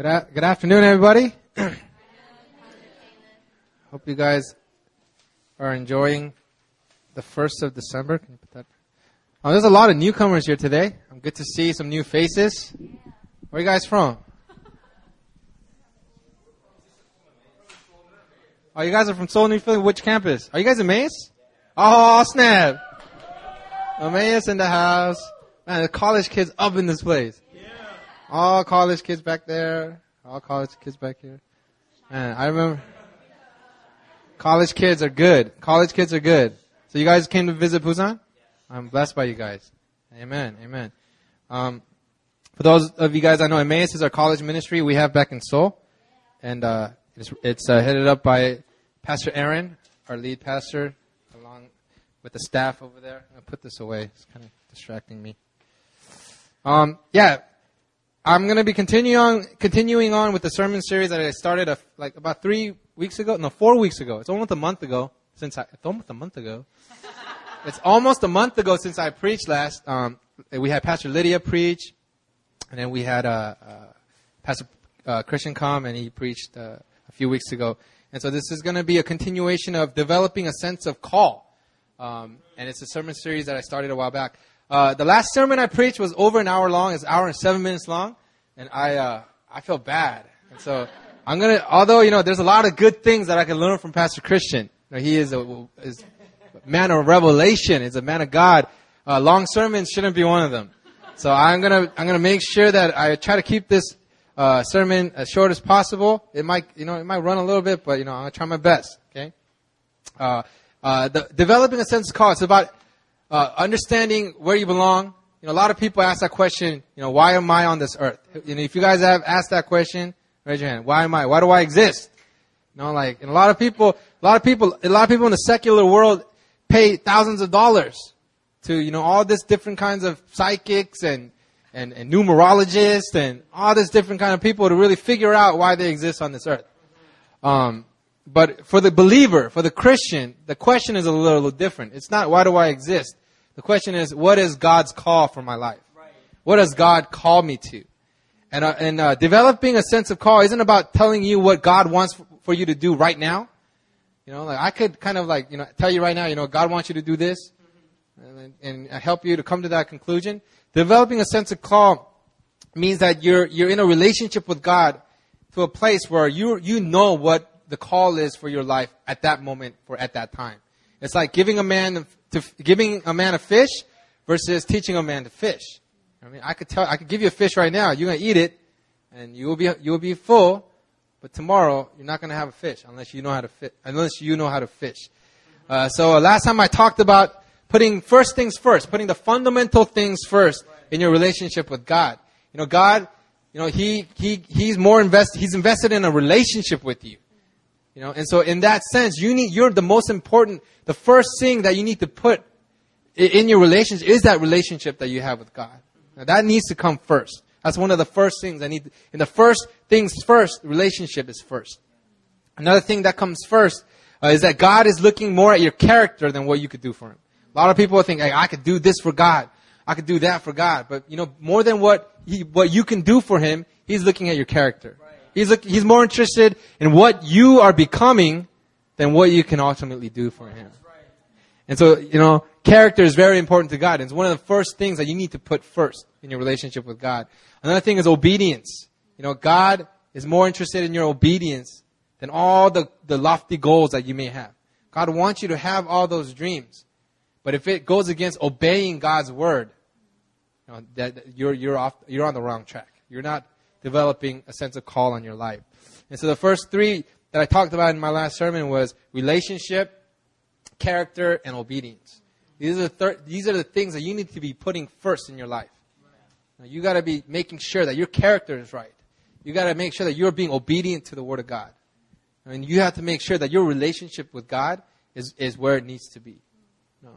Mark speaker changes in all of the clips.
Speaker 1: Good, a- good afternoon, everybody. Hope you guys are enjoying the first of December. Can you put that? Oh, there's a lot of newcomers here today. I'm good to see some new faces. Where are you guys from? Oh, you guys are from Seoul, New Philly. Which campus? Are you guys Mace? Oh, snap! Emmaus in the house. Man, the college kids up in this place. All college kids back there. All college kids back here. Man, I remember. College kids are good. College kids are good. So you guys came to visit Busan? I'm blessed by you guys. Amen. Amen. Um, for those of you guys I know, Emmaus is our college ministry we have back in Seoul. And, uh, it's, it's uh, headed up by Pastor Aaron, our lead pastor, along with the staff over there. I'll put this away. It's kind of distracting me. Um, yeah, I'm going to be continuing on, continuing on with the sermon series that I started a, like about three weeks ago. No, four weeks ago. It's almost a month ago since I. It's almost a month ago. it's almost a month ago since I preached last. Um, we had Pastor Lydia preach, and then we had uh, uh, Pastor uh, Christian come and he preached uh, a few weeks ago. And so this is going to be a continuation of developing a sense of call. Um, and it's a sermon series that I started a while back. Uh, the last sermon I preached was over an hour long. It's an hour and seven minutes long, and I uh, I felt bad. And so I'm gonna, although you know, there's a lot of good things that I can learn from Pastor Christian. You know, he is a is a man of revelation. He's a man of God. Uh, long sermons shouldn't be one of them. So I'm gonna I'm gonna make sure that I try to keep this uh, sermon as short as possible. It might you know it might run a little bit, but you know I'm gonna try my best. Okay. Uh, uh, the, developing a sense of call. It's about uh, understanding where you belong. You know, a lot of people ask that question. You know, why am I on this earth? You know, if you guys have asked that question, raise your hand. Why am I? Why do I exist? You know, like, and a lot of people, a lot of people, a lot of people in the secular world pay thousands of dollars to, you know, all this different kinds of psychics and, and, and numerologists and all this different kind of people to really figure out why they exist on this earth. Um, but for the believer, for the Christian, the question is a little different. It's not why do I exist? The question is what is God's call for my life? What does God call me to? And, uh, and uh, developing a sense of call isn't about telling you what God wants f- for you to do right now. You know, like I could kind of like you know tell you right now, you know, God wants you to do this, and, and help you to come to that conclusion. Developing a sense of call means that you're you're in a relationship with God to a place where you you know what the call is for your life at that moment or at that time. It's like giving a man to giving a man a fish versus teaching a man to fish. I mean, I could tell, I could give you a fish right now. You're gonna eat it, and you will be you will be full. But tomorrow, you're not gonna have a fish unless you know how to fit, unless you know how to fish. Uh, so uh, last time I talked about putting first things first, putting the fundamental things first in your relationship with God. You know, God, you know, he he he's more invest he's invested in a relationship with you. You know, and so in that sense, you need you're the most important. The first thing that you need to put in your relationship is that relationship that you have with God. Now, that needs to come first. That's one of the first things I need. In the first things first, relationship is first. Another thing that comes first uh, is that God is looking more at your character than what you could do for Him. A lot of people think, hey, I could do this for God. I could do that for God. But, you know, more than what, he, what you can do for Him, He's looking at your character. He's, he's more interested in what you are becoming than what you can ultimately do for Him. And so, you know, character is very important to God. It's one of the first things that you need to put first in your relationship with God. Another thing is obedience. You know, God is more interested in your obedience than all the, the lofty goals that you may have. God wants you to have all those dreams. But if it goes against obeying God's word, you know, that you're, you're, off, you're on the wrong track. You're not developing a sense of call on your life. And so the first three that I talked about in my last sermon was relationship, character, and obedience. These are the, thir- these are the things that you need to be putting first in your life. Now, you got to be making sure that your character is right. You got to make sure that you're being obedient to the Word of God. I mean, you have to make sure that your relationship with God is, is where it needs to be. No.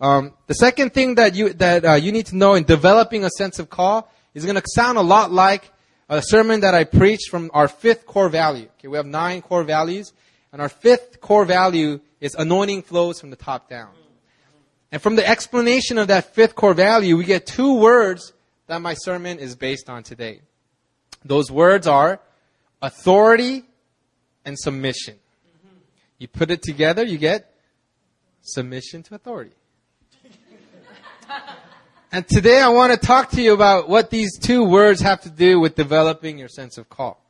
Speaker 1: Um, the second thing that you that uh, you need to know in developing a sense of call is going to sound a lot like Uh, a sermon that I preached from our fifth core value. Okay, we have nine core values, and our fifth core value is anointing flows from the top down. And from the explanation of that fifth core value, we get two words that my sermon is based on today. Those words are authority and submission. You put it together, you get submission to authority. And today I want to talk to you about what these two words have to do with developing your sense of call.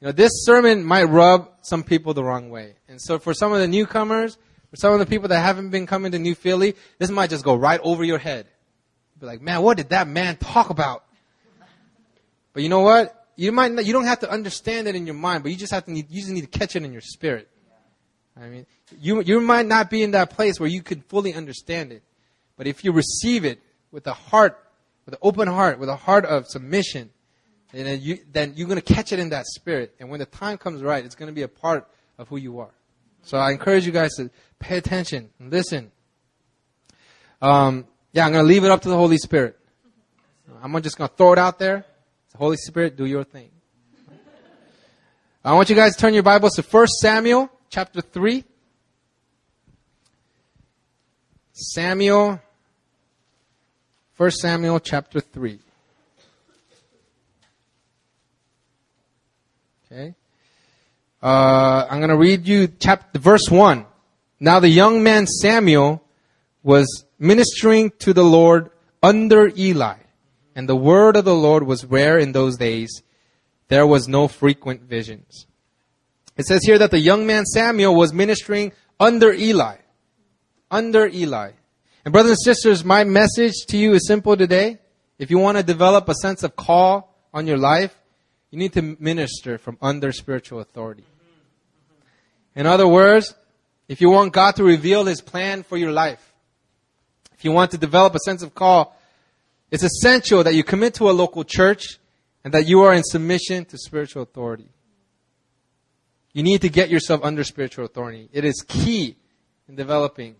Speaker 1: You know, this sermon might rub some people the wrong way. And so for some of the newcomers, for some of the people that haven't been coming to New Philly, this might just go right over your head. Be like, man, what did that man talk about? But you know what? You might not, you don't have to understand it in your mind, but you just have to need, you just need to catch it in your spirit. I mean, you you might not be in that place where you can fully understand it, but if you receive it with a heart, with an open heart, with a heart of submission, and then, you, then you're going to catch it in that spirit. And when the time comes right, it's going to be a part of who you are. So I encourage you guys to pay attention and listen. Um, yeah, I'm going to leave it up to the Holy Spirit. I'm just going to throw it out there. The Holy Spirit, do your thing. I want you guys to turn your Bibles to 1 Samuel chapter 3. Samuel, 1 Samuel chapter 3. Okay. Uh, I'm going to read you chapter, verse 1. Now the young man Samuel was ministering to the Lord under Eli, and the word of the Lord was rare in those days. There was no frequent visions. It says here that the young man Samuel was ministering under Eli. Under Eli. And brothers and sisters, my message to you is simple today. If you want to develop a sense of call on your life, you need to minister from under spiritual authority. In other words, if you want God to reveal His plan for your life, if you want to develop a sense of call, it's essential that you commit to a local church and that you are in submission to spiritual authority. You need to get yourself under spiritual authority. It is key in developing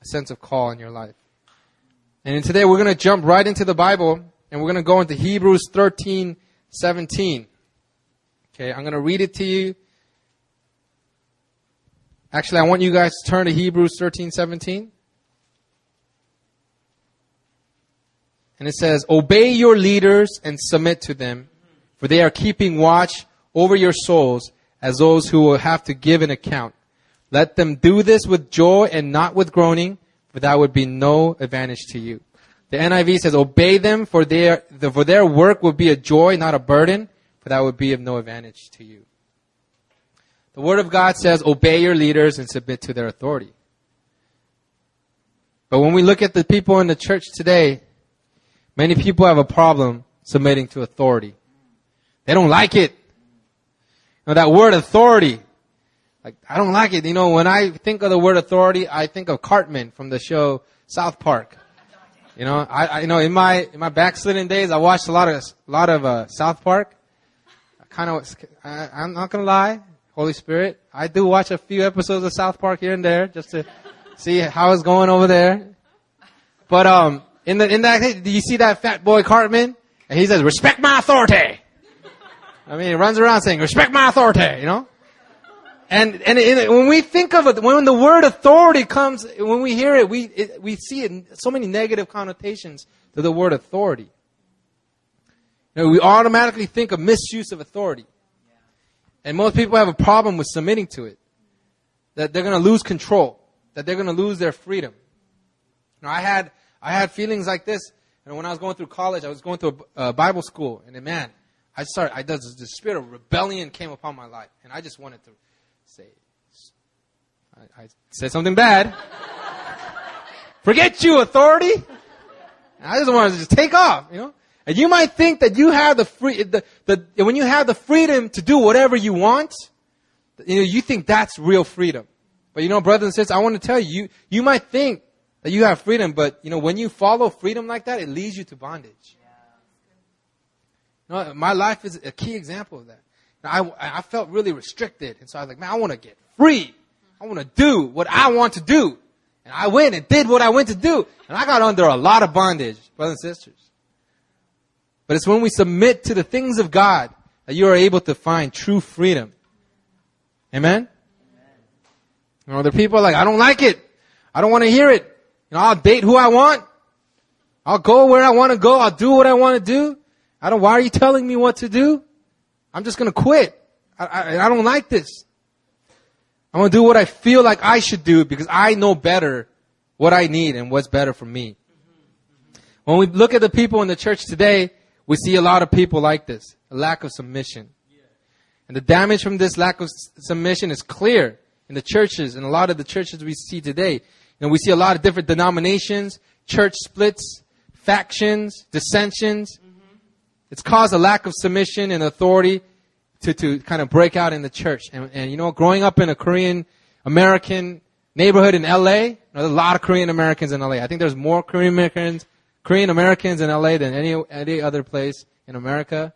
Speaker 1: a sense of call in your life. And today we're going to jump right into the Bible and we're going to go into Hebrews 13, 17. Okay, I'm going to read it to you. Actually, I want you guys to turn to Hebrews 13, 17. And it says, Obey your leaders and submit to them, for they are keeping watch over your souls as those who will have to give an account. Let them do this with joy and not with groaning, for that would be no advantage to you. The NIV says, Obey them, for their, for their work will be a joy, not a burden for that would be of no advantage to you. The Word of God says, obey your leaders and submit to their authority. But when we look at the people in the church today, many people have a problem submitting to authority. They don't like it. Know, that word authority, like, I don't like it. You know, when I think of the word authority, I think of Cartman from the show South Park. You know, I, I you know, in my, in my backsliding days, I watched a lot of, a lot of, uh, South Park kind of, I'm not gonna lie, Holy Spirit, I do watch a few episodes of South Park here and there just to see how it's going over there. But um, in the in that, do you see that fat boy Cartman? And he says, "Respect my authority." I mean, he runs around saying, "Respect my authority," you know. And and when we think of it, when the word authority comes, when we hear it, we it, we see it so many negative connotations to the word authority. You know, we automatically think of misuse of authority. And most people have a problem with submitting to it. That they're going to lose control. That they're going to lose their freedom. You I had, I had feelings like this. And when I was going through college, I was going through a, a Bible school. And then, man, I started, I, the, the spirit of rebellion came upon my life. And I just wanted to I, I said something bad. Forget you, authority. I just wanted to just take off, you know. And you might think that you have the free, the, the, when you have the freedom to do whatever you want, you know, you think that's real freedom. But you know, brothers and sisters, I want to tell you, you, you might think that you have freedom, but you know, when you follow freedom like that, it leads you to bondage. You know, my life is a key example of that. I, I felt really restricted. And so I was like, man, I want to get free. I want to do what I want to do. And I went and did what I went to do. And I got under a lot of bondage, brothers and sisters. But it's when we submit to the things of God that you are able to find true freedom. Amen? You know, there are people like, I don't like it. I don't want to hear it. You know, I'll date who I want. I'll go where I want to go. I'll do what I want to do. I don't, why are you telling me what to do? I'm just gonna quit. I, I, I don't like this. I'm gonna do what I feel like I should do because I know better what I need and what's better for me. When we look at the people in the church today, we see a lot of people like this. A lack of submission. And the damage from this lack of submission is clear in the churches and a lot of the churches we see today. And we see a lot of different denominations, church splits, factions, dissensions. It's caused a lack of submission and authority to, to kind of break out in the church. And, and you know, growing up in a Korean American neighborhood in LA, there's a lot of Korean Americans in LA. I think there's more Korean Americans, Korean Americans in LA than any, any other place in America.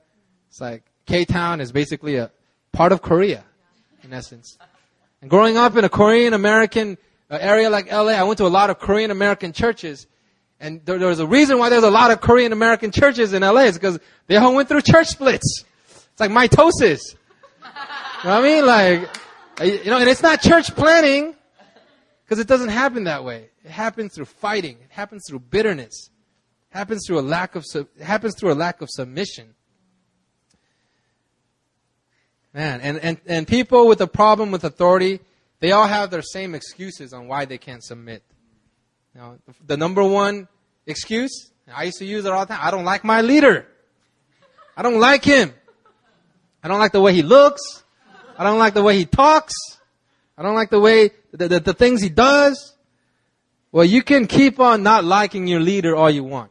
Speaker 1: It's like K-Town is basically a part of Korea, in essence. And growing up in a Korean American uh, area like LA, I went to a lot of Korean American churches. And there, there was a reason why there's a lot of Korean American churches in LA is because they all went through church splits. It's like mitosis. you know what I mean? Like, uh, you know, and it's not church planting because it doesn't happen that way. It happens through fighting. It happens through bitterness. It happens through a lack of, it happens through a lack of submission. Man, and, and, and people with a problem with authority, they all have their same excuses on why they can't submit. You know, the, the number one excuse, I used to use it all the time, I don't like my leader. I don't like him. I don't like the way he looks. I don't like the way he talks. I don't like the way, the, the, the things he does. Well, you can keep on not liking your leader all you want.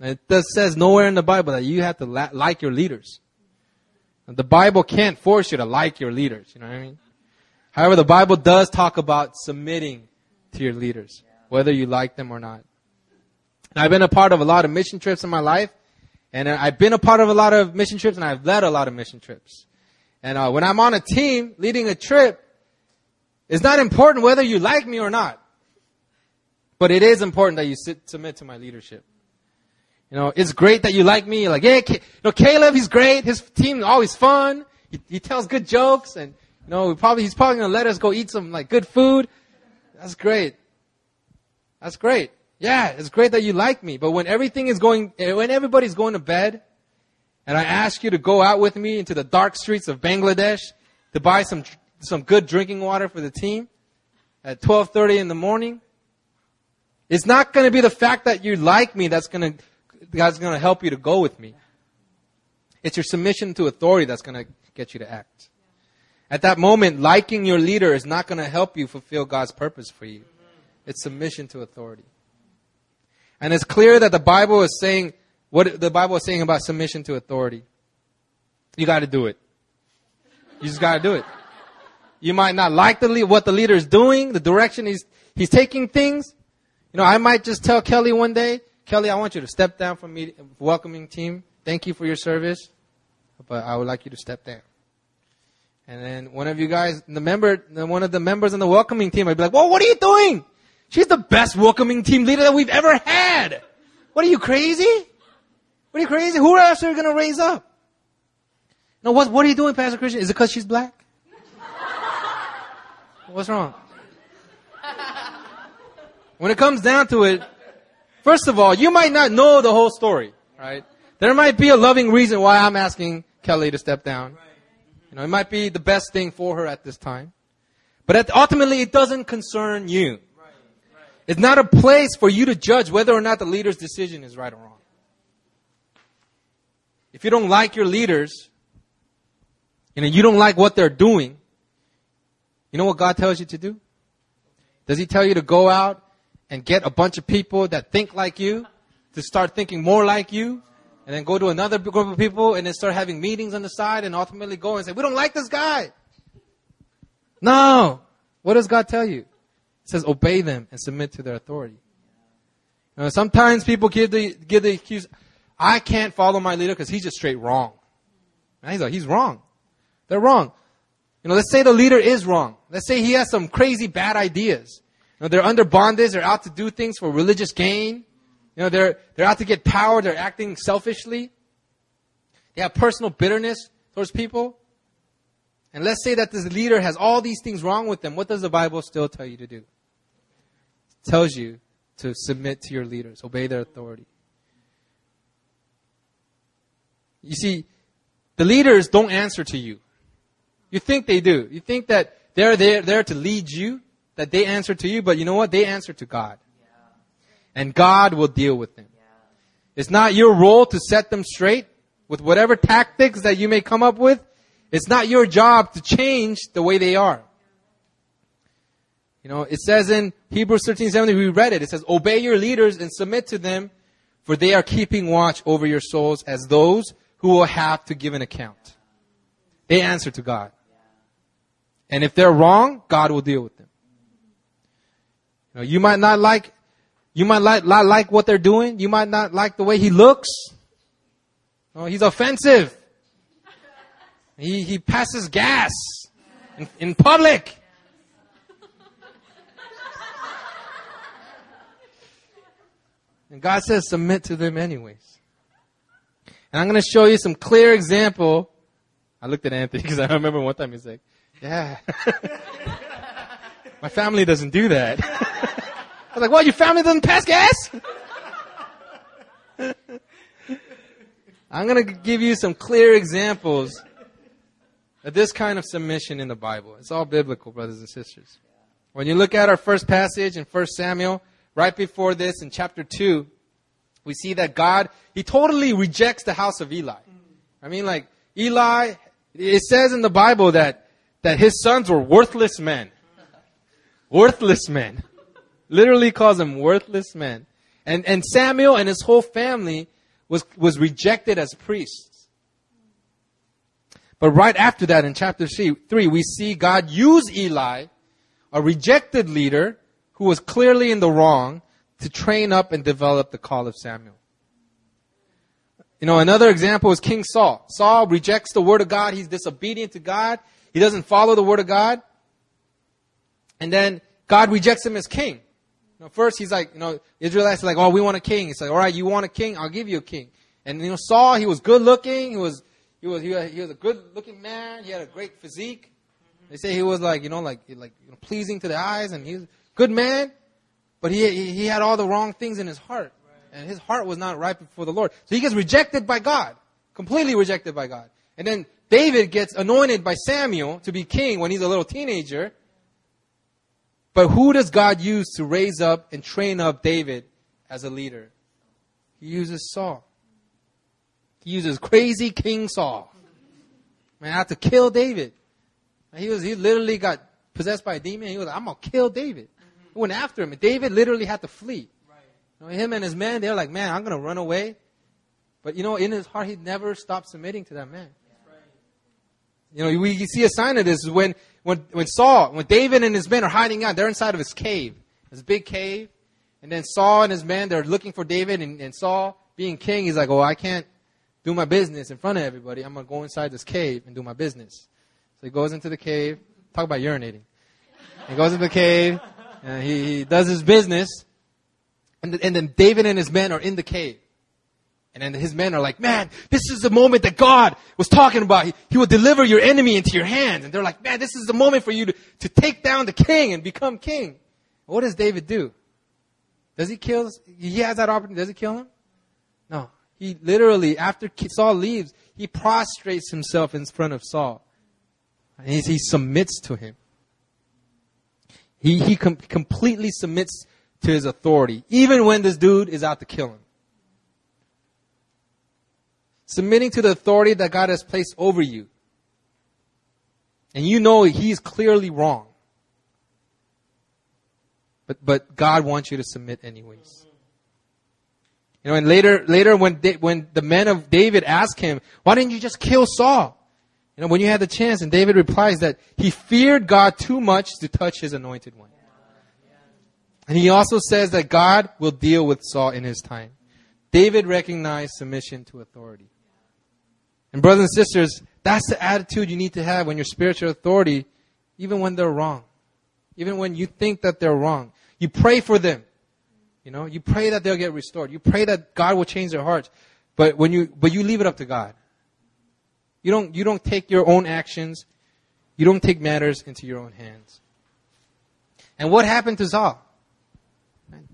Speaker 1: It says nowhere in the Bible that you have to la- like your leaders. The Bible can't force you to like your leaders. You know what I mean? However, the Bible does talk about submitting to your leaders, whether you like them or not. And I've been a part of a lot of mission trips in my life, and I've been a part of a lot of mission trips, and I've led a lot of mission trips. And uh, when I'm on a team leading a trip, it's not important whether you like me or not, but it is important that you sit, submit to my leadership. You know, it's great that you like me. Like, yeah, you know, Caleb, he's great. His team always fun. He, he tells good jokes, and you know, probably he's probably gonna let us go eat some like good food. That's great. That's great. Yeah, it's great that you like me. But when everything is going, eh, when everybody's going to bed, and I ask you to go out with me into the dark streets of Bangladesh to buy some some good drinking water for the team at 12:30 in the morning, it's not going to be the fact that you like me that's going to God's going to help you to go with me. It's your submission to authority that's going to get you to act. At that moment, liking your leader is not going to help you fulfill God's purpose for you. It's submission to authority. And it's clear that the Bible is saying what the Bible is saying about submission to authority. You got to do it. You just got to do it. You might not like the what the leader is doing, the direction he's he's taking things. You know, I might just tell Kelly one day, Kelly, I want you to step down from me, welcoming team. Thank you for your service, but I would like you to step down. And then one of you guys, the member, one of the members on the welcoming team, I'd be like, "Well, what are you doing? She's the best welcoming team leader that we've ever had. What are you crazy? What are you crazy? Who else are you going to raise up? No, what, what are you doing, Pastor Christian? Is it because she's black? What's wrong? When it comes down to it, First of all, you might not know the whole story, right? There might be a loving reason why I'm asking Kelly to step down. You know, it might be the best thing for her at this time. But ultimately, it doesn't concern you. It's not a place for you to judge whether or not the leader's decision is right or wrong. If you don't like your leaders, know, you don't like what they're doing, you know what God tells you to do? Does He tell you to go out and get a bunch of people that think like you to start thinking more like you and then go to another group of people and then start having meetings on the side and ultimately go and say, we don't like this guy. No. What does God tell you? It says obey them and submit to their authority. You know, sometimes people give the, give the excuse, I can't follow my leader because he's just straight wrong. And he's like, he's wrong. They're wrong. You know, let's say the leader is wrong. Let's say he has some crazy bad ideas. You know, they're under bondage. They're out to do things for religious gain. You know, they're, they're out to get power. They're acting selfishly. They have personal bitterness towards people. And let's say that this leader has all these things wrong with them. What does the Bible still tell you to do? Tells you to submit to your leaders, obey their authority. You see, the leaders don't answer to you. You think they do. You think that they're there, there to lead you, that they answer to you, but you know what? They answer to God. And God will deal with them. It's not your role to set them straight with whatever tactics that you may come up with. It's not your job to change the way they are. You know, it says in Hebrews 13, 17, we read it. It says, obey your leaders and submit to them, for they are keeping watch over your souls as those who will have to give an account. They answer to God. And if they're wrong, God will deal with them. You, know, you might not like, you might like, not like what they're doing. You might not like the way he looks. You know, he's offensive. He, he passes gas in, in public. And God says submit to them anyways. And I'm going to show you some clear example. I looked at Anthony because I remember one time he's like, yeah. My family doesn't do that. I was like, what, your family doesn't pass gas? I'm going to give you some clear examples of this kind of submission in the Bible. It's all biblical, brothers and sisters. When you look at our first passage in 1 Samuel, right before this in chapter 2, we see that God, He totally rejects the house of Eli. I mean, like, Eli, it says in the Bible that, that his sons were worthless men. Worthless men. Literally calls them worthless men. And, and Samuel and his whole family was, was rejected as priests. But right after that, in chapter 3, we see God use Eli, a rejected leader, who was clearly in the wrong, to train up and develop the call of Samuel. You know, another example is King Saul. Saul rejects the word of God. He's disobedient to God. He doesn't follow the word of God. And then God rejects him as king. You know, first he's like, you know, Israelites are like, oh, we want a king. He's like, all right, you want a king? I'll give you a king. And you know, Saul, he was good looking. He was, he was, he was, a good looking man. He had a great physique. They say he was like, you know, like, like you know, pleasing to the eyes, and he was a good man. But he, he had all the wrong things in his heart. And his heart was not right before the Lord. So he gets rejected by God. Completely rejected by God. And then David gets anointed by Samuel to be king when he's a little teenager. But who does God use to raise up and train up David as a leader? He uses Saul. He uses crazy King Saul. Man, I have to kill David. He was he literally got possessed by a demon. He was like, I'm gonna kill David went after him. David literally had to flee. Right. You know, him and his men, they're like, man, I'm going to run away. But you know, in his heart, he never stopped submitting to that man. Right. You know, we see a sign of this is when, when, when Saul, when David and his men are hiding out, they're inside of his cave, his big cave. And then Saul and his men, they're looking for David. And, and Saul, being king, he's like, oh, I can't do my business in front of everybody. I'm going to go inside this cave and do my business. So he goes into the cave. Talk about urinating. He goes into the cave. Uh, he, he, does his business. And, the, and then David and his men are in the cave. And then his men are like, man, this is the moment that God was talking about. He, he will deliver your enemy into your hands. And they're like, man, this is the moment for you to, to take down the king and become king. What does David do? Does he kill? He has that opportunity. Does he kill him? No. He literally, after Saul leaves, he prostrates himself in front of Saul. And he, he submits to him. He, he com- completely submits to his authority, even when this dude is out to kill him. Submitting to the authority that God has placed over you. And you know he's clearly wrong. But, but God wants you to submit anyways. You know, and later, later when, when the men of David ask him, why didn't you just kill Saul? You know, when you had the chance, and David replies that he feared God too much to touch his anointed one. And he also says that God will deal with Saul in his time. David recognized submission to authority. And brothers and sisters, that's the attitude you need to have when your spiritual authority, even when they're wrong. Even when you think that they're wrong. You pray for them. You know, you pray that they'll get restored. You pray that God will change their hearts. But when you, but you leave it up to God. You don't, you don't take your own actions. You don't take matters into your own hands. And what happened to Saul?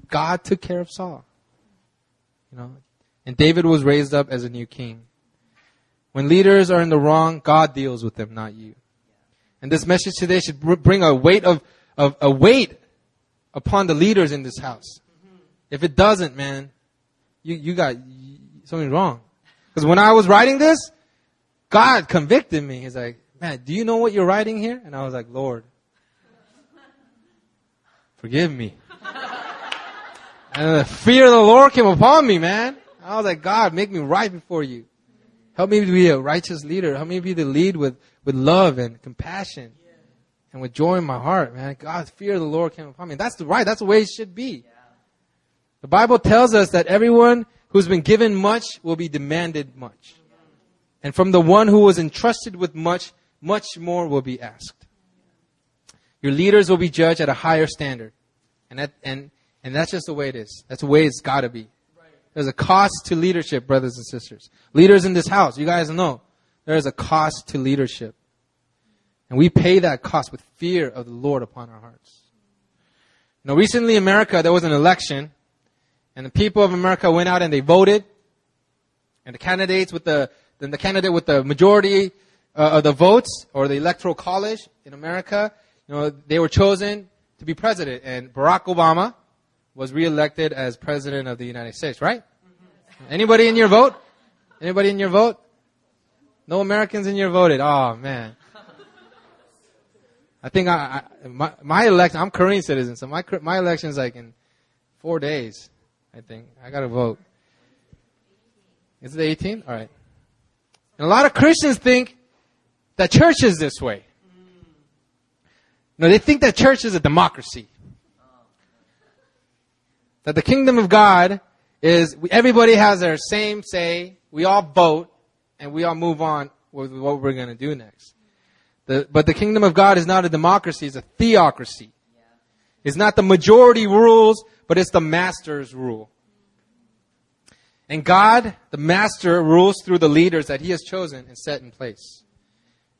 Speaker 1: God took care of Saul. You know, and David was raised up as a new king. When leaders are in the wrong, God deals with them, not you. And this message today should bring a weight of, of a weight upon the leaders in this house. If it doesn't, man, you, you got something wrong. Because when I was writing this, God convicted me. He's like, man, do you know what you're writing here? And I was like, Lord, forgive me. and the fear of the Lord came upon me, man. I was like, God, make me right before you. Help me to be a righteous leader. Help me be the lead with, with love and compassion and with joy in my heart, man. God, fear of the Lord came upon me. That's the right. That's the way it should be. The Bible tells us that everyone who's been given much will be demanded much. And from the one who was entrusted with much, much more will be asked. Your leaders will be judged at a higher standard. And that, and, and that's just the way it is. That's the way it's gotta be. There's a cost to leadership, brothers and sisters. Leaders in this house, you guys know, there is a cost to leadership. And we pay that cost with fear of the Lord upon our hearts. Now, recently in America, there was an election, and the people of America went out and they voted, and the candidates with the, then the candidate with the majority uh, of the votes, or the electoral college in America, you know, they were chosen to be president, and Barack Obama was reelected as president of the United States, right? Anybody in your vote? Anybody in your vote? No Americans in your voted. Oh man. I think I, I my, my election. I'm Korean citizen, so my my election is like in four days. I think I got to vote. Is it the 18th? All right. And a lot of Christians think that church is this way. No, they think that church is a democracy. That the kingdom of God is everybody has their same say. We all vote, and we all move on with what we're going to do next. The, but the kingdom of God is not a democracy; it's a theocracy. It's not the majority rules, but it's the master's rule. And God, the master, rules through the leaders that He has chosen and set in place.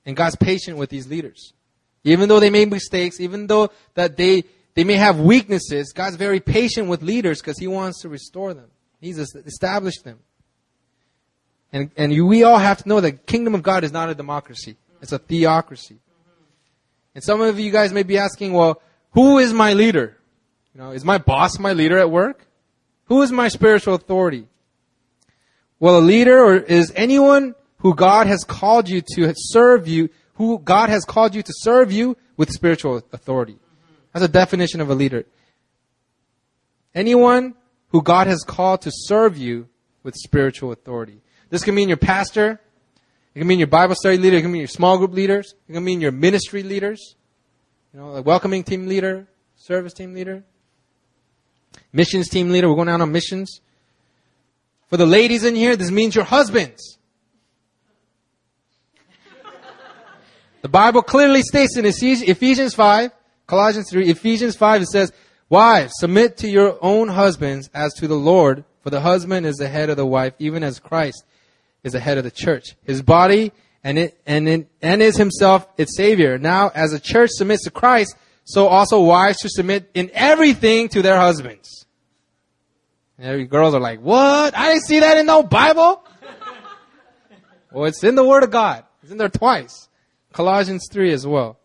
Speaker 1: And God's patient with these leaders. Even though they make mistakes, even though that they, they may have weaknesses, God's very patient with leaders because He wants to restore them. He's established them. And, and we all have to know that kingdom of God is not a democracy. It's a theocracy. And some of you guys may be asking, well, who is my leader? You know, is my boss my leader at work? Who is my spiritual authority? Well, a leader is anyone who God has called you to serve you, who God has called you to serve you with spiritual authority. That's a definition of a leader. Anyone who God has called to serve you with spiritual authority. This can mean your pastor. It can mean your Bible study leader. It can mean your small group leaders. It can mean your ministry leaders. You know, like welcoming team leader, service team leader, missions team leader. We're going out on missions. For the ladies in here, this means your husbands. The Bible clearly states in Ephesians 5, Colossians 3, Ephesians 5, it says, Wives, submit to your own husbands as to the Lord, for the husband is the head of the wife, even as Christ is the head of the church, his body, and it, and it, and is himself its savior. Now, as the church submits to Christ, so also wives should submit in everything to their husbands. And every girls are like, what? I didn't see that in no Bible. well, it's in the Word of God. It's in there twice. Colossians 3 as well.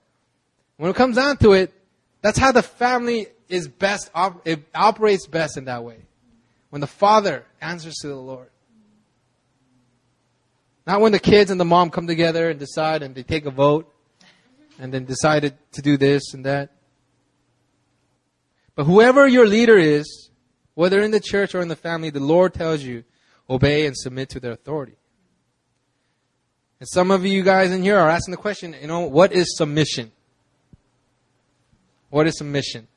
Speaker 1: When it comes down to it, that's how the family is best, it operates best in that way. When the father answers to the Lord. Not when the kids and the mom come together and decide and they take a vote and then decided to do this and that. But whoever your leader is, whether in the church or in the family, the Lord tells you, obey and submit to their authority. And some of you guys in here are asking the question, you know, what is submission? What is submission?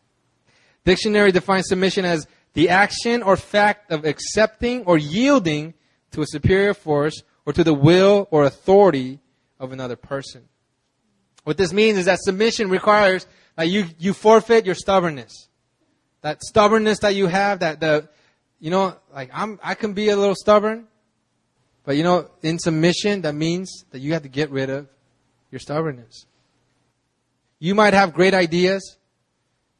Speaker 1: Dictionary defines submission as the action or fact of accepting or yielding to a superior force or to the will or authority of another person. What this means is that submission requires that you, you forfeit your stubbornness. That stubbornness that you have, that the, you know, like I'm, I can be a little stubborn, but you know, in submission, that means that you have to get rid of your stubbornness. You might have great ideas,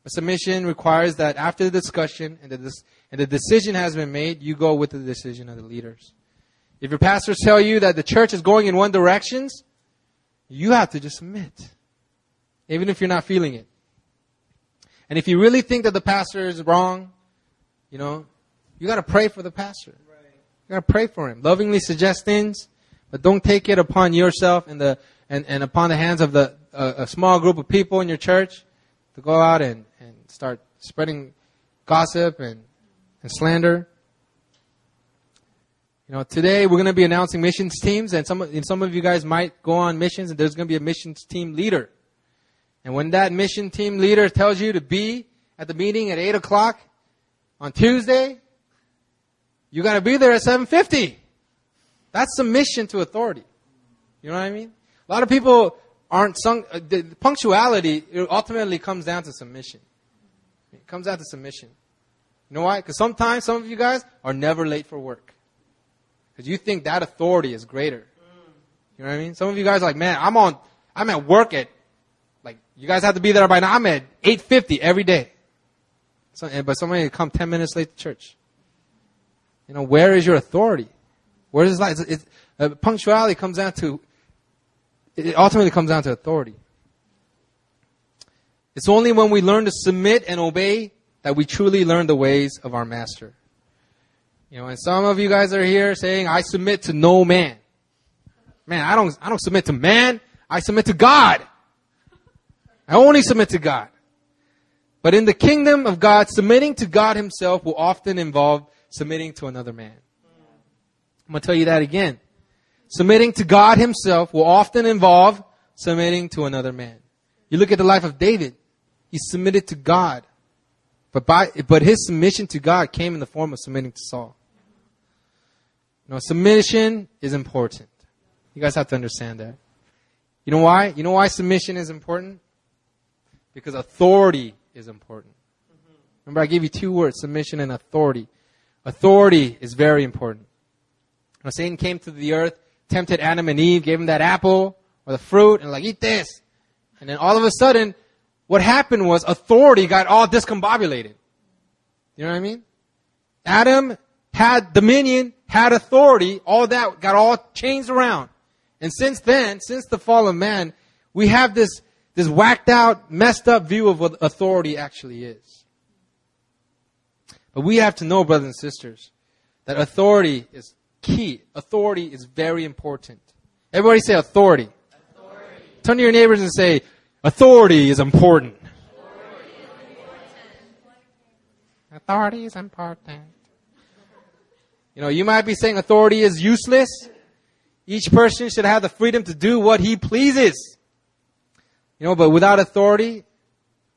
Speaker 1: but submission requires that after the discussion and the, and the decision has been made, you go with the decision of the leaders. If your pastors tell you that the church is going in one direction, you have to just submit. Even if you're not feeling it. And if you really think that the pastor is wrong, you know, you gotta pray for the pastor. You gotta pray for him. Lovingly suggest things, but don't take it upon yourself and the and, and upon the hands of the uh, a small group of people in your church to go out and, and start spreading gossip and, and slander. You know, today we're going to be announcing missions teams, and some and some of you guys might go on missions, and there's going to be a missions team leader. And when that mission team leader tells you to be at the meeting at eight o'clock on Tuesday, you got to be there at seven fifty. That's submission to authority. You know what I mean? A lot of people aren't sung. Uh, the punctuality ultimately comes down to submission. It comes down to submission. You know why? Because sometimes some of you guys are never late for work. Because you think that authority is greater. You know what I mean? Some of you guys are like, man, I'm on, I'm at work at, you guys have to be there by now. I'm at 8.50 every day. So, but somebody come 10 minutes late to church. You know, where is your authority? Where is it? It's, it's, uh, punctuality comes down to, it ultimately comes down to authority. It's only when we learn to submit and obey that we truly learn the ways of our master. You know, and some of you guys are here saying, I submit to no man. Man, I don't, I don't submit to man. I submit to God. I only submit to God. But in the kingdom of God, submitting to God himself will often involve submitting to another man. I'm going to tell you that again. Submitting to God himself will often involve submitting to another man. You look at the life of David. He submitted to God. But by, but his submission to God came in the form of submitting to Saul. Know, submission is important. You guys have to understand that. You know why? You know why submission is important? Because authority is important. Remember, I gave you two words, submission and authority. Authority is very important. When Satan came to the earth, tempted Adam and Eve, gave them that apple or the fruit, and like, eat this. And then all of a sudden, what happened was authority got all discombobulated. You know what I mean? Adam had dominion, had authority, all that got all changed around. And since then, since the fall of man, we have this, this whacked out, messed up view of what authority actually is. But we have to know, brothers and sisters, that authority is key. Authority is very important. Everybody say authority. authority. Turn to your neighbors and say, authority is important. Authority is important. You know, you might be saying authority is useless. Each person should have the freedom to do what he pleases. You know, but without authority,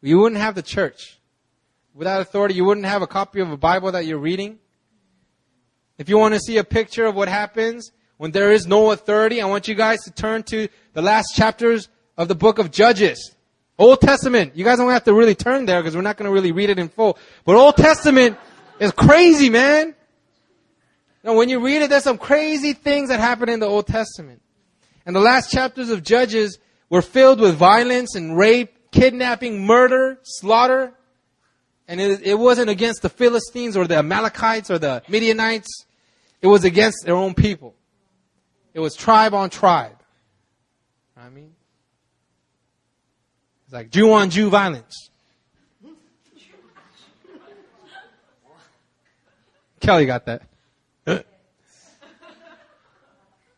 Speaker 1: you wouldn't have the church. Without authority, you wouldn't have a copy of a Bible that you're reading. If you want to see a picture of what happens when there is no authority, I want you guys to turn to the last chapters of the book of Judges. Old Testament. You guys don't have to really turn there because we're not going to really read it in full. But Old Testament is crazy, man. Now, when you read it, there's some crazy things that happen in the Old Testament. And the last chapters of Judges were filled with violence and rape, kidnapping, murder, slaughter. And it, it wasn't against the Philistines or the Amalekites or the Midianites. It was against their own people. It was tribe on tribe. I mean, it's like Jew on Jew violence. Kelly got that.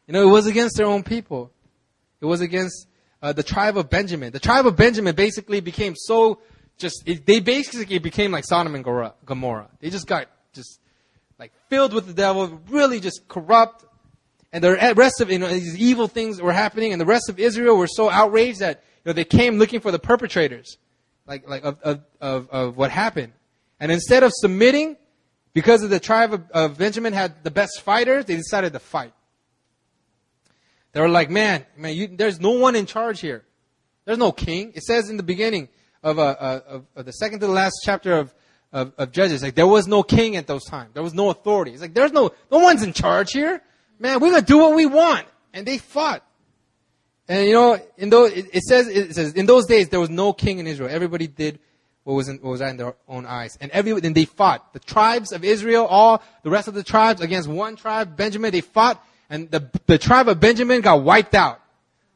Speaker 1: You know, it was against their own people. It was against uh, the tribe of Benjamin. The tribe of Benjamin basically became so just, it, they basically became like Sodom and Gomorrah. They just got just like filled with the devil, really just corrupt. And the rest of, you know, these evil things were happening and the rest of Israel were so outraged that, you know, they came looking for the perpetrators, like, like of, of, of, of what happened. And instead of submitting, because of the tribe of, of Benjamin had the best fighters, they decided to fight. They were like, man, man, you, there's no one in charge here. There's no king. It says in the beginning of, uh, uh, of, of the second to the last chapter of, of, of, Judges, like there was no king at those times. There was no authority. It's like there's no, no one's in charge here. Man, we're gonna do what we want. And they fought. And you know, in those, it, it says, it says, in those days there was no king in Israel. Everybody did what was in, what was in their own eyes. And every, and they fought. The tribes of Israel, all the rest of the tribes against one tribe, Benjamin, they fought And the, the tribe of Benjamin got wiped out.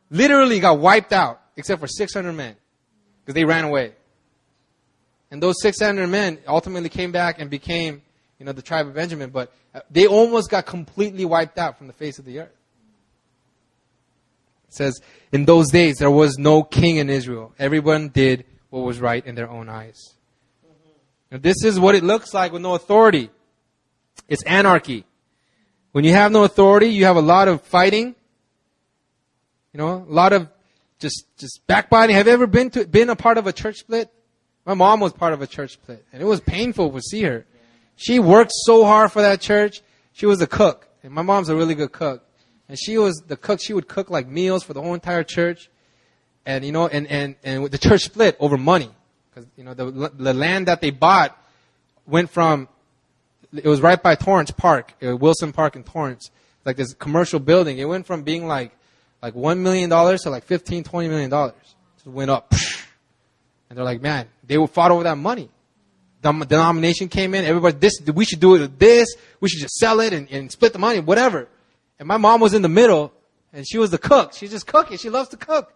Speaker 1: Literally got wiped out, except for 600 men. Because they ran away. And those 600 men ultimately came back and became, you know, the tribe of Benjamin. But uh, they almost got completely wiped out from the face of the earth. It says, in those days there was no king in Israel. Everyone did what was right in their own eyes. Now, this is what it looks like with no authority. It's anarchy. When you have no authority, you have a lot of fighting. You know, a lot of just just backbiting. Have you ever been to been a part of a church split? My mom was part of a church split, and it was painful to see her. She worked so hard for that church. She was a cook, and my mom's a really good cook. And she was the cook. She would cook like meals for the whole entire church, and you know, and and and the church split over money because you know the the land that they bought went from it was right by Torrance Park, uh, Wilson Park in Torrance, like this commercial building. It went from being like like one million dollars to like fifteen, twenty million dollars. It went up, and they're like, man, they fought over that money. The denomination came in, everybody, this we should do it with this. We should just sell it and, and split the money, whatever. And my mom was in the middle, and she was the cook. She's just cooking. She loves to cook.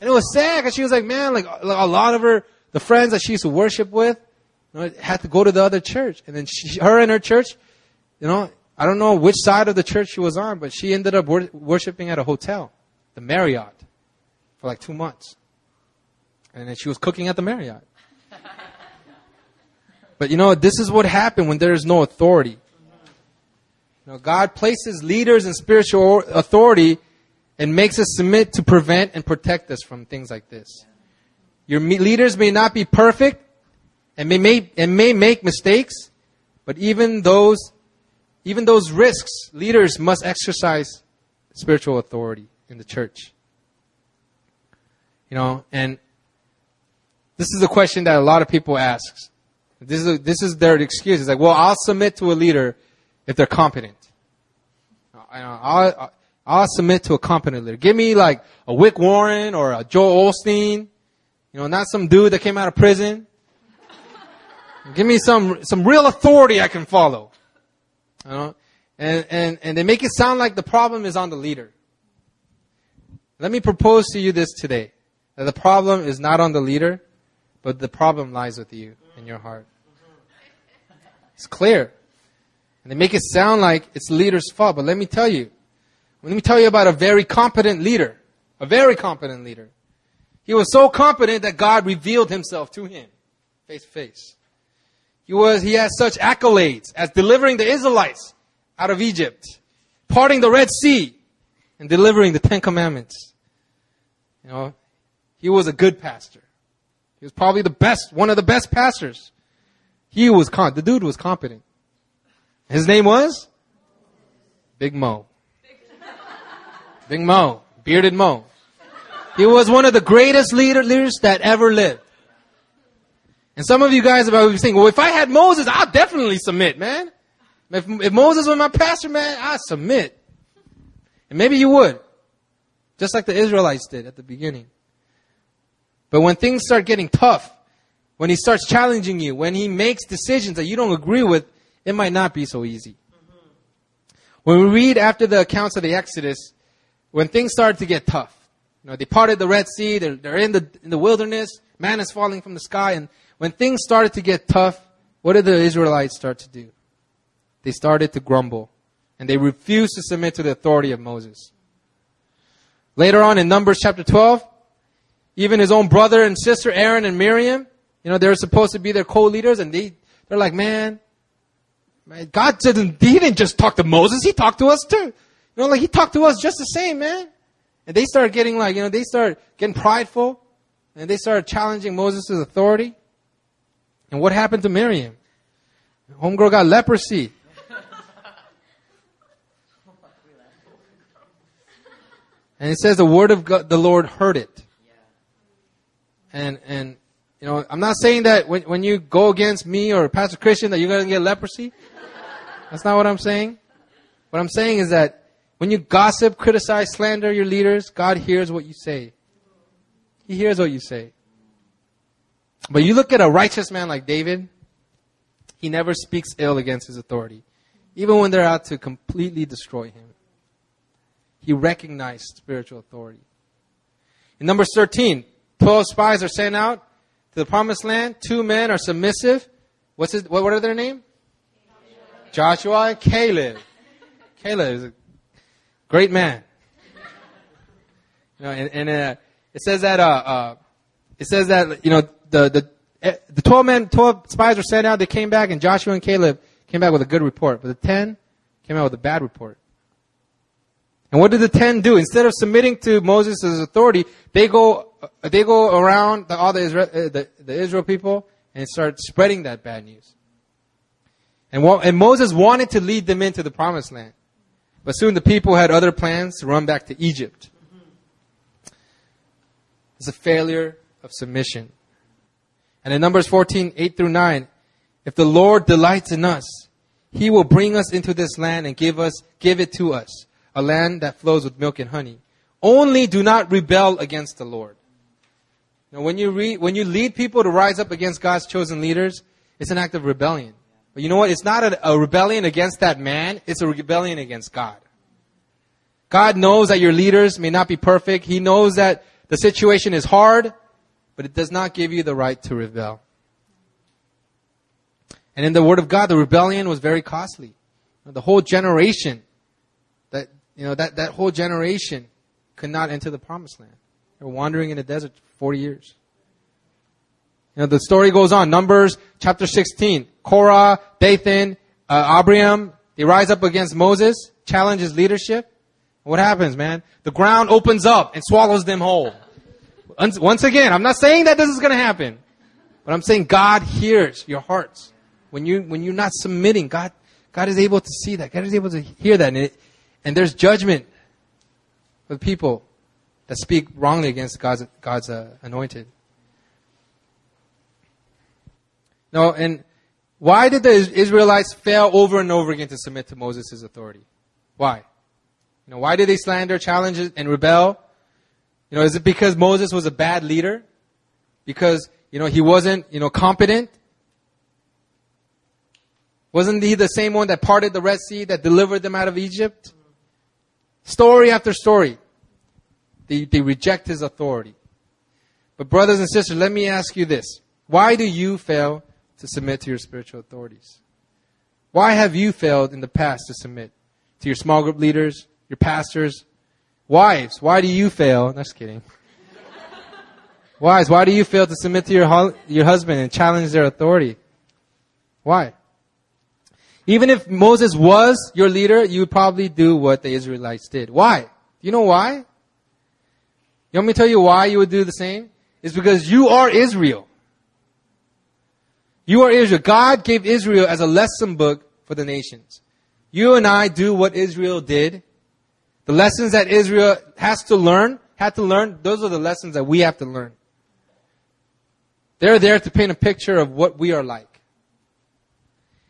Speaker 1: And it was sad because she was like, man, like a lot of her, the friends that she used to worship with, you know, had to go to the other church. And then she, her and her church, you know, I don't know which side of the church she was on, but she ended up wor- worshiping at a hotel, the Marriott, for like two months. And then she was cooking at the Marriott. but you know, this is what happened when there is no authority. You know, God places leaders in spiritual authority and makes us submit to prevent and protect us from things like this. Your leaders may not be perfect, and may, may, and may make mistakes, but even those, even those risks, leaders must exercise spiritual authority in the church. You know, and this is a question that a lot of people ask. This is, a, this is their excuse. It's like, well, I'll submit to a leader if they're competent. I'll, I'll submit to a competent leader. Give me like a Rick Warren or a Joel Osteen. You know, not some dude that came out of prison. Give me some, some real authority I can follow. You know? And, and, and they make it sound like the problem is on the leader. Let me propose to you this today. That the problem is not on the leader, but the problem lies with you in your heart. It's clear. And they make it sound like it's the leader's fault, but let me tell you. Let me tell you about a very competent leader. A very competent leader. He was so competent that God revealed himself to him face to face. He was, he has such accolades as delivering the Israelites out of Egypt, parting the Red Sea, and delivering the Ten Commandments. You know, he was a good pastor. He was probably the best, one of the best pastors. He was con, the dude was competent. His name was? Big Mo. Big Mo. Bearded Mo. He was one of the greatest leader, leaders that ever lived. And some of you guys are be saying, well, if I had Moses, I'd definitely submit, man. If, if Moses was my pastor, man, I'd submit. And maybe you would. Just like the Israelites did at the beginning. But when things start getting tough, when he starts challenging you, when he makes decisions that you don't agree with, it might not be so easy. When we read after the accounts of the Exodus, when things started to get tough, you know, they parted the Red Sea, they're, they're in the, in the wilderness, manna is falling from the sky, and when things started to get tough, what did the Israelites start to do? They started to grumble and they refused to submit to the authority of Moses. Later on in Numbers chapter 12, even his own brother and sister Aaron and Miriam, you know, they were supposed to be their co-leaders and they, they're like, man, man, God didn't, he didn't just talk to Moses, he talked to us too. You know, like he talked to us just the same, man. And they started getting like, you know, they started getting prideful and they started challenging Moses' authority. And what happened to Miriam? Homegirl got leprosy. And it says the word of God, the Lord heard it. And, and, you know, I'm not saying that when, when you go against me or Pastor Christian that you're going to get leprosy. That's not what I'm saying. What I'm saying is that when you gossip, criticize, slander your leaders, God hears what you say. He hears what you say. But you look at a righteous man like David, he never speaks ill against his authority, even when they're out to completely destroy him. He recognized spiritual authority. In Numbers 13, 12 spies are sent out to the promised land. Two men are submissive. What's his, what, what are their name? Joshua and Caleb. Caleb is a great man. You know, and, and uh, it says that uh, uh, it says that you know the the eh, the twelve men, twelve spies were sent out. They came back, and Joshua and Caleb came back with a good report, but the ten came out with a bad report. And what did the ten do? Instead of submitting to Moses' authority, they go uh, they go around the, all the Israel, uh, the, the Israel people and start spreading that bad news. And, what, and Moses wanted to lead them into the promised land. But soon the people had other plans to run back to Egypt. It's a failure of submission. And in Numbers 14, 8 through 9, if the Lord delights in us, He will bring us into this land and give us, give it to us, a land that flows with milk and honey. Only do not rebel against the Lord. Now, when you read, when you lead people to rise up against God's chosen leaders, it's an act of rebellion. But you know what? It's not a, a rebellion against that man. It's a rebellion against God. God knows that your leaders may not be perfect. He knows that the situation is hard, but it does not give you the right to rebel. And in the Word of God, the rebellion was very costly. The whole generation, that, you know, that, that whole generation could not enter the promised land. They were wandering in the desert for 40 years. You know, the story goes on. Numbers chapter 16. Korah, Dathan, uh, Abiram, they rise up against Moses, challenge his leadership. What happens, man? The ground opens up and swallows them whole. Once again, I'm not saying that this is going to happen, but I'm saying God hears your hearts. When you, when you're not submitting, God, God is able to see that. God is able to hear that. And, it, and there's judgment for people that speak wrongly against God's, God's uh, anointed. No, and why did the Israelites fail over and over again to submit to Moses' authority? Why? You know, why did they slander, challenge, and rebel? You know, is it because Moses was a bad leader? Because, you know, he wasn't, you know, competent? Wasn't he the same one that parted the Red Sea, that delivered them out of Egypt? Story after story. They, they reject his authority. But brothers and sisters, let me ask you this. Why do you fail to submit to your spiritual authorities? Why have you failed in the past to submit to your small group leaders, your pastors, wives? Why do you fail? Just kidding. Wives, why do you fail to submit to your, your husband and challenge their authority? Why? Even if Moses was your leader, you would probably do what the Israelites did. Why? Do you know why? You want me to tell you why you would do the same? It's because you are Israel. You are Israel. God gave Israel as a lesson book for the nations. You and I do what Israel did. The lessons that Israel has to learn, had to learn, those are the lessons that we have to learn. They're there to paint a picture of what we are like.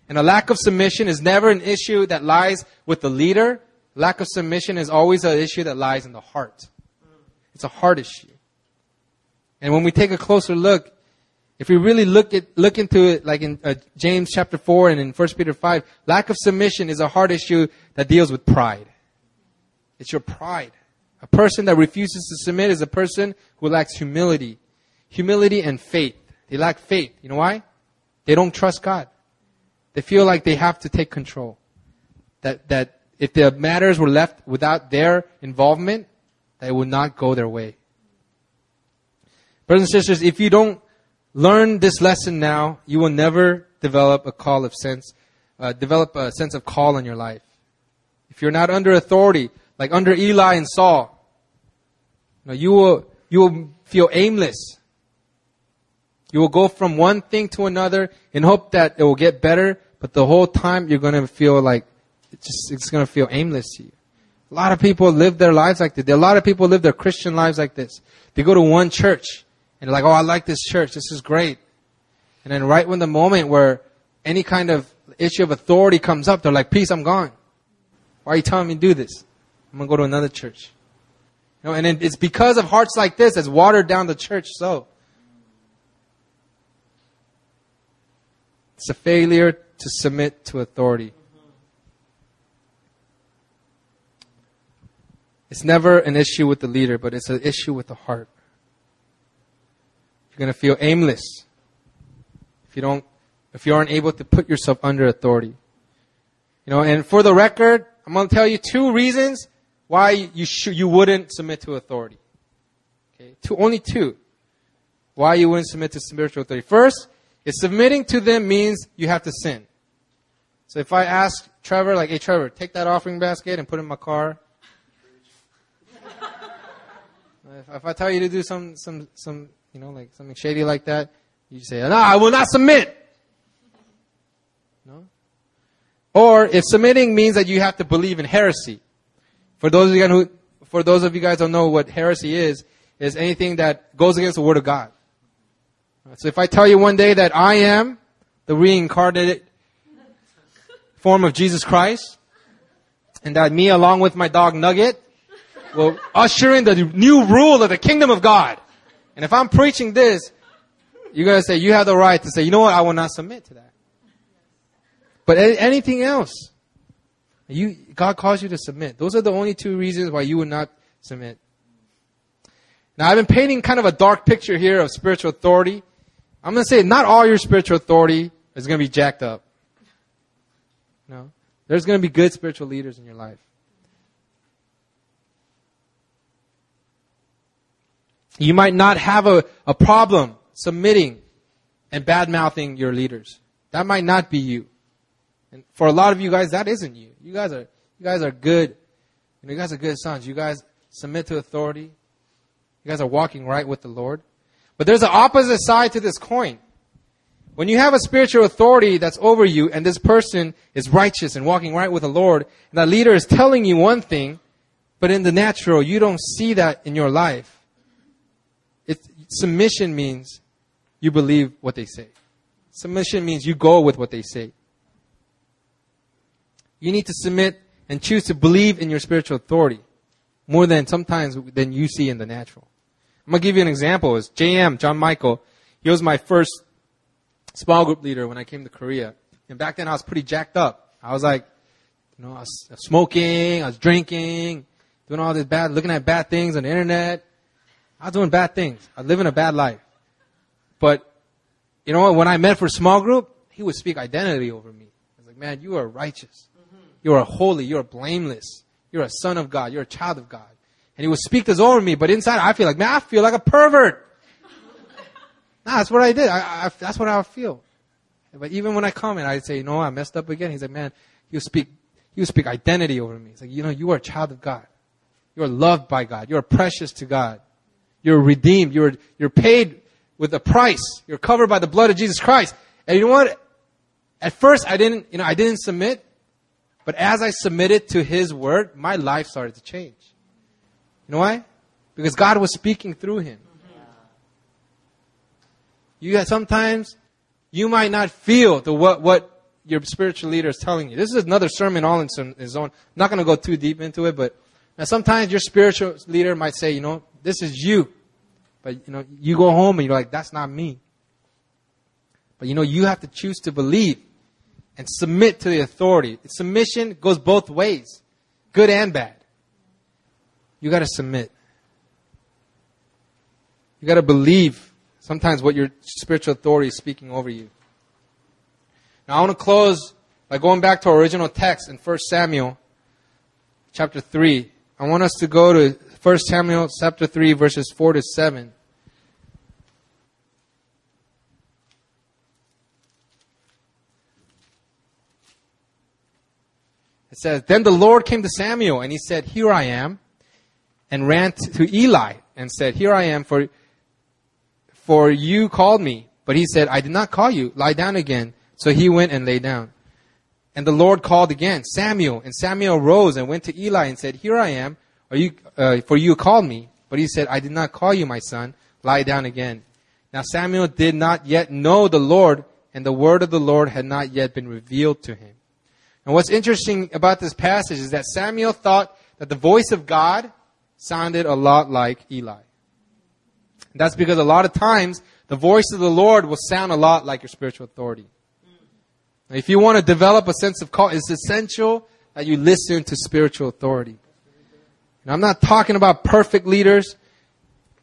Speaker 1: And a lack of submission is never an issue that lies with the leader. Lack of submission is always an issue that lies in the heart. It's a heart issue. And when we take a closer look, if we really look at look into it, like in uh, James chapter four and in 1 Peter five, lack of submission is a heart issue that deals with pride. It's your pride. A person that refuses to submit is a person who lacks humility, humility and faith. They lack faith. You know why? They don't trust God. They feel like they have to take control. That that if the matters were left without their involvement, that it would not go their way. Brothers and sisters, if you don't learn this lesson now, you will never develop a call of sense, uh, develop a sense of call in your life. If you're not under authority, like under Eli and Saul, you, know, you will you will feel aimless. You will go from one thing to another in hope that it will get better, but the whole time you're going to feel like it's just it's going to feel aimless to you. A lot of people live their lives like this. A lot of people live their Christian lives like this. They go to one church and they're like, oh, I like this church. This is great. And then right when the moment where any kind of issue of authority comes up, they're like, peace, I'm gone. Why are you telling me to do this? I'm going to go to another church. You know, and it's because of hearts like this that's watered down the church so. It's a failure to submit to authority. It's never an issue with the leader, but it's an issue with the heart. You're going to feel aimless if you don't, if you aren't able to put yourself under authority. You know, and for the record, I'm going to tell you two reasons why you should, you wouldn't submit to authority. Okay, two, only two. Why you wouldn't submit to spiritual authority. First, is submitting to them means you have to sin. So if I ask Trevor, like, hey Trevor, take that offering basket and put it in my car. if, if I tell you to do some, some, some, you know, like something shady like that, you say, no, I will not submit. No? Or if submitting means that you have to believe in heresy. For those of you guys who, for those of you guys don't know what heresy is, is anything that goes against the word of God. So if I tell you one day that I am the reincarnated form of Jesus Christ, and that me along with my dog Nugget will usher in the new rule of the kingdom of God. And if I'm preaching this, you're going to say, you have the right to say, you know what, I will not submit to that. But anything else, you, God calls you to submit. Those are the only two reasons why you would not submit. Now, I've been painting kind of a dark picture here of spiritual authority. I'm going to say not all your spiritual authority is going to be jacked up. No. There's going to be good spiritual leaders in your life. You might not have a, a problem submitting and bad mouthing your leaders. That might not be you. And for a lot of you guys, that isn't you. You guys are, you guys are good. You, know, you guys are good sons. You guys submit to authority. You guys are walking right with the Lord. But there's an opposite side to this coin. When you have a spiritual authority that's over you and this person is righteous and walking right with the Lord, and that leader is telling you one thing, but in the natural, you don't see that in your life. Submission means you believe what they say. Submission means you go with what they say. You need to submit and choose to believe in your spiritual authority more than sometimes than you see in the natural. I'm gonna give you an example. Is JM John Michael? He was my first small group leader when I came to Korea, and back then I was pretty jacked up. I was like, you know, I was smoking, I was drinking, doing all this bad, looking at bad things on the internet. I was doing bad things. I was living a bad life. But, you know what? When I met for small group, he would speak identity over me. I was like, man, you are righteous. You are holy. You are blameless. You're a son of God. You're a child of God. And he would speak this over me, but inside I feel like, man, I feel like a pervert. nah, that's what I did. I, I, that's what I feel. But even when I come and I say, no, I messed up again, he's like, man, you speak, you speak identity over me. It's like, you know, you are a child of God. You are loved by God. You are precious to God. You're redeemed. You're, you're paid with a price. You're covered by the blood of Jesus Christ. And you know what? At first I didn't, you know, I didn't submit. But as I submitted to His word, my life started to change. You know why? Because God was speaking through him. You sometimes you might not feel the what what your spiritual leader is telling you. This is another sermon all in its own. I'm not going to go too deep into it, but now sometimes your spiritual leader might say, you know, this is you, but you know, you go home and you're like, that's not me. But you know, you have to choose to believe and submit to the authority. Submission goes both ways, good and bad. You got to submit. You got to believe sometimes what your spiritual authority is speaking over you. Now I want to close by going back to our original text in 1 Samuel chapter 3. I want us to go to 1 Samuel chapter 3 verses 4 to 7. It says, Then the Lord came to Samuel and he said, Here I am and ran to Eli and said, Here I am, for, for you called me. But he said, I did not call you. Lie down again. So he went and lay down. And the Lord called again, Samuel. And Samuel rose and went to Eli and said, Here I am, you, uh, for you called me. But he said, I did not call you, my son. Lie down again. Now Samuel did not yet know the Lord, and the word of the Lord had not yet been revealed to him. And what's interesting about this passage is that Samuel thought that the voice of God sounded a lot like Eli. That's because a lot of times the voice of the Lord will sound a lot like your spiritual authority. If you want to develop a sense of call, it's essential that you listen to spiritual authority. And I'm not talking about perfect leaders.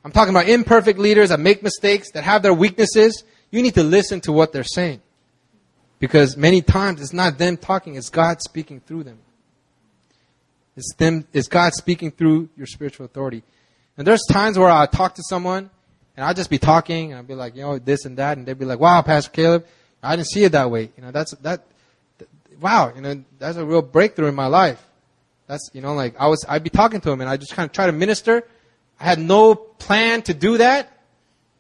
Speaker 1: I'm talking about imperfect leaders that make mistakes, that have their weaknesses. You need to listen to what they're saying. Because many times it's not them talking, it's God speaking through them. It's them, it's God speaking through your spiritual authority. And there's times where I talk to someone and I'll just be talking and I'll be like, you know, this and that. And they'll be like, wow, Pastor Caleb, I didn't see it that way. You know, that's, that, wow, you know, that's a real breakthrough in my life. That's, you know, like I was, I'd be talking to him and I just kind of try to minister. I had no plan to do that.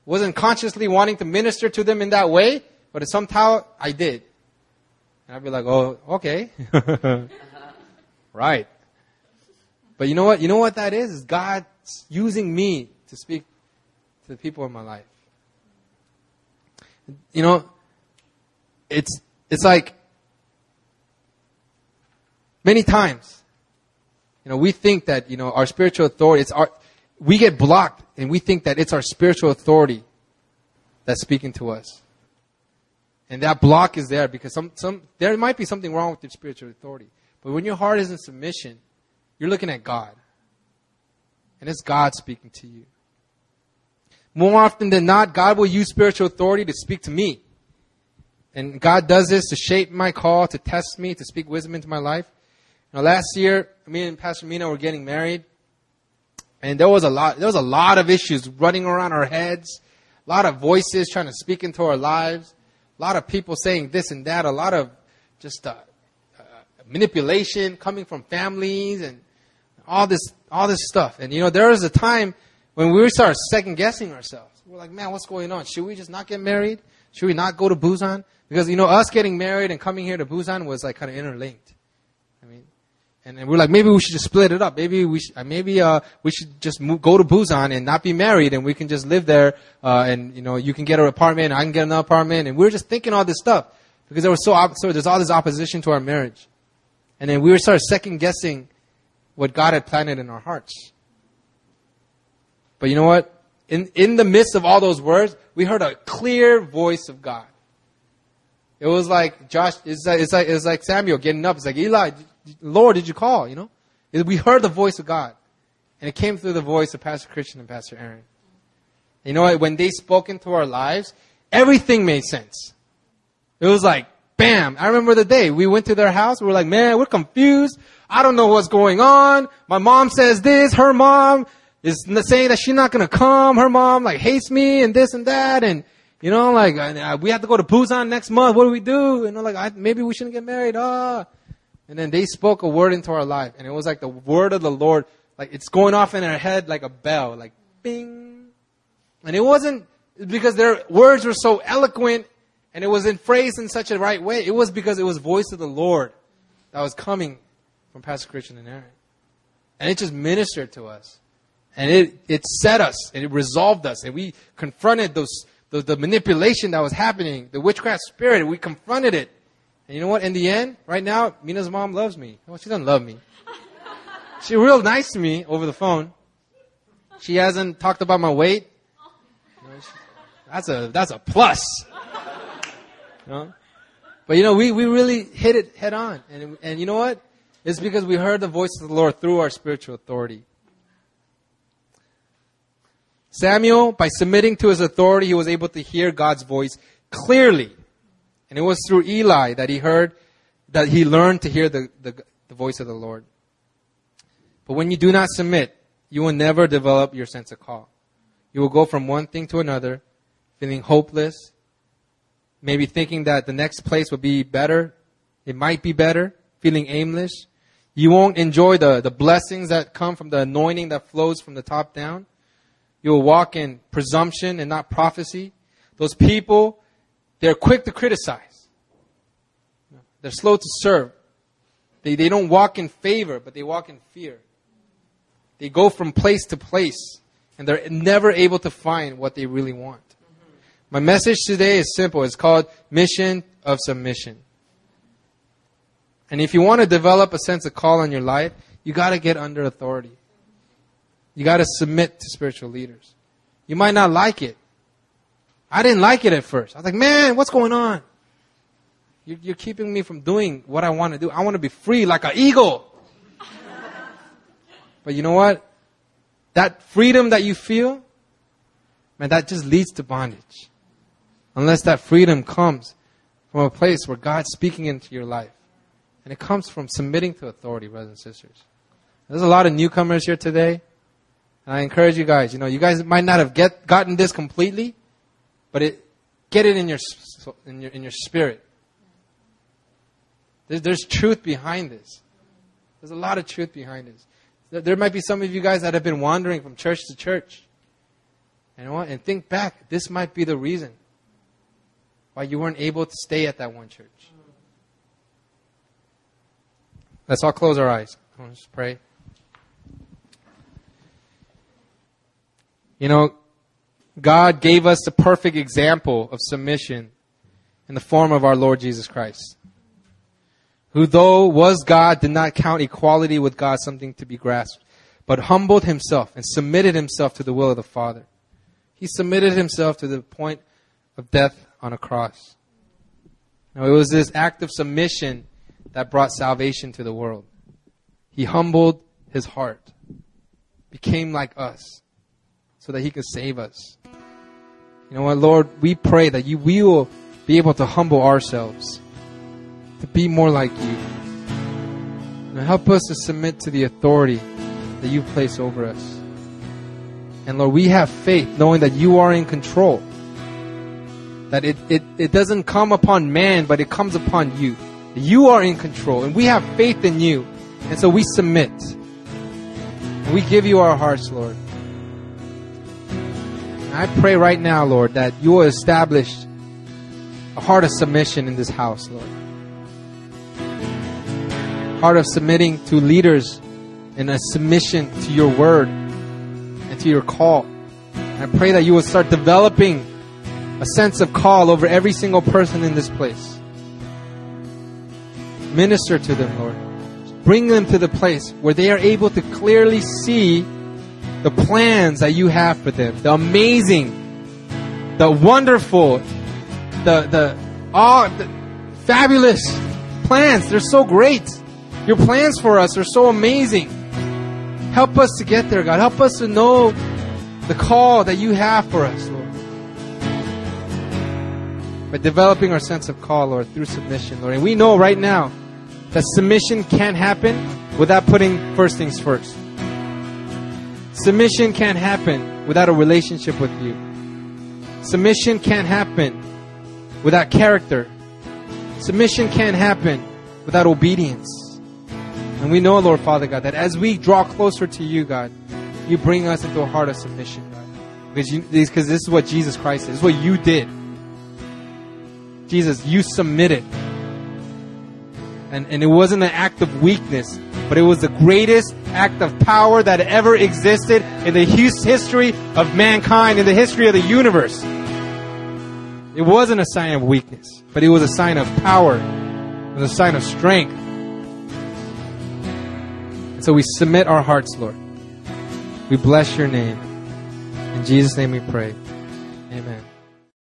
Speaker 1: Wasn't consciously wanting to minister to them in that way, but somehow I did. I'd be like, oh, okay. right. But you know what? You know what that is? Is God using me to speak to the people in my life. You know, it's it's like many times, you know, we think that you know our spiritual authority. It's our we get blocked, and we think that it's our spiritual authority that's speaking to us. And that block is there because some, some, there might be something wrong with your spiritual authority. But when your heart is in submission, you're looking at God. And it's God speaking to you. More often than not, God will use spiritual authority to speak to me. And God does this to shape my call, to test me, to speak wisdom into my life. Now, last year, me and Pastor Mina were getting married, and there was a lot, there was a lot of issues running around our heads, a lot of voices trying to speak into our lives, a lot of people saying this and that, a lot of just uh, uh, manipulation coming from families and all this, all this stuff. And you know, there was a time when we started second guessing ourselves. We're like, man, what's going on? Should we just not get married? Should we not go to Busan? Because you know, us getting married and coming here to Busan was like kind of interlinked. I mean, and, and we're like, maybe we should just split it up. Maybe we, sh- uh, maybe uh, we should just move, go to Busan and not be married, and we can just live there. Uh, and you know, you can get an apartment, I can get another apartment, and we were just thinking all this stuff because there was so op- so there's all this opposition to our marriage, and then we were started second guessing what God had planted in our hearts. But you know what? In, in the midst of all those words, we heard a clear voice of God. It was like Josh, it's like, it's like, it's like Samuel getting up. It's like, Eli, Lord, did you call? You know? We heard the voice of God. And it came through the voice of Pastor Christian and Pastor Aaron. You know? When they spoke into our lives, everything made sense. It was like, bam. I remember the day we went to their house. We were like, man, we're confused. I don't know what's going on. My mom says this. Her mom is saying that she's not to come. Her mom like hates me and this and that. And, you know, like, uh, we have to go to Busan next month. What do we do? You know, like, I, maybe we shouldn't get married. Ah. And then they spoke a word into our life. And it was like the word of the Lord. Like, it's going off in our head like a bell. Like, bing. And it wasn't because their words were so eloquent and it was in phrased in such a right way. It was because it was voice of the Lord that was coming from Pastor Christian and Aaron. And it just ministered to us. And it, it set us and it resolved us. And we confronted those, the, the manipulation that was happening, the witchcraft spirit. We confronted it. And you know what? In the end, right now, Mina's mom loves me. Well, she doesn't love me. She's real nice to me over the phone. She hasn't talked about my weight. That's a, that's a plus. You know? But you know, we, we really hit it head on. And, and you know what? It's because we heard the voice of the Lord through our spiritual authority. Samuel, by submitting to his authority, he was able to hear God's voice clearly. And it was through Eli that he heard, that he learned to hear the, the, the voice of the Lord. But when you do not submit, you will never develop your sense of call. You will go from one thing to another, feeling hopeless, maybe thinking that the next place would be better. It might be better, feeling aimless. You won't enjoy the, the blessings that come from the anointing that flows from the top down. You'll walk in presumption and not prophecy. Those people, they're quick to criticize. They're slow to serve. They, they don't walk in favor, but they walk in fear. They go from place to place, and they're never able to find what they really want. My message today is simple. It's called Mission of Submission. And if you want to develop a sense of call in your life, you got to get under authority. You got to submit to spiritual leaders. You might not like it. I didn't like it at first. I was like, man, what's going on? You're, you're keeping me from doing what I want to do. I want to be free like an eagle. But you know what? That freedom that you feel, man, that just leads to bondage. Unless that freedom comes from a place where God's speaking into your life. And it comes from submitting to authority, brothers and sisters. There's a lot of newcomers here today. And I encourage you guys, you know, you guys might not have get, gotten this completely, but it, get it in your, in your, in your spirit. There's, there's truth behind this. There's a lot of truth behind this. There, there might be some of you guys that have been wandering from church to church. And, you and think back, this might be the reason why you weren't able to stay at that one church. Let's all close our eyes. Just pray. You know, God gave us the perfect example of submission in the form of our Lord Jesus Christ, who though was God did not count equality with God something to be grasped, but humbled himself and submitted himself to the will of the Father. He submitted himself to the point of death on a cross. Now, it was this act of submission that brought salvation to the world. He humbled his heart, became like us, so that he could save us. You know what, Lord, we pray that you, we will be able to humble ourselves, to be more like you. And help us to submit to the authority that you place over us. And Lord, we have faith knowing that you are in control. That it, it, it doesn't come upon man, but it comes upon you. You are in control, and we have faith in you. And so we submit. And we give you our hearts, Lord. I pray right now, Lord, that you will establish a heart of submission in this house, Lord. Heart of submitting to leaders and a submission to your word and to your call. I pray that you will start developing a sense of call over every single person in this place. Minister to them, Lord. Bring them to the place where they are able to clearly see the plans that you have for them. The amazing, the wonderful, the, the, all, the fabulous plans. They're so great. Your plans for us are so amazing. Help us to get there, God. Help us to know the call that you have for us, Lord by developing our sense of call, Lord, through submission, Lord. And we know right now that submission can't happen without putting first things first. Submission can't happen without a relationship with you. Submission can't happen without character. Submission can't happen without obedience. And we know, Lord Father God, that as we draw closer to you, God, you bring us into a heart of submission, God. Because, this is what Jesus Christ is. This is what you did. Jesus, you submitted. And, and it wasn't an act of weakness, but it was the greatest act of power that ever existed in the history of mankind, in the history of the universe. It wasn't a sign of weakness, but it was a sign of power. It was a sign of strength. And so we submit our hearts, Lord. We bless your name. In Jesus' name we pray.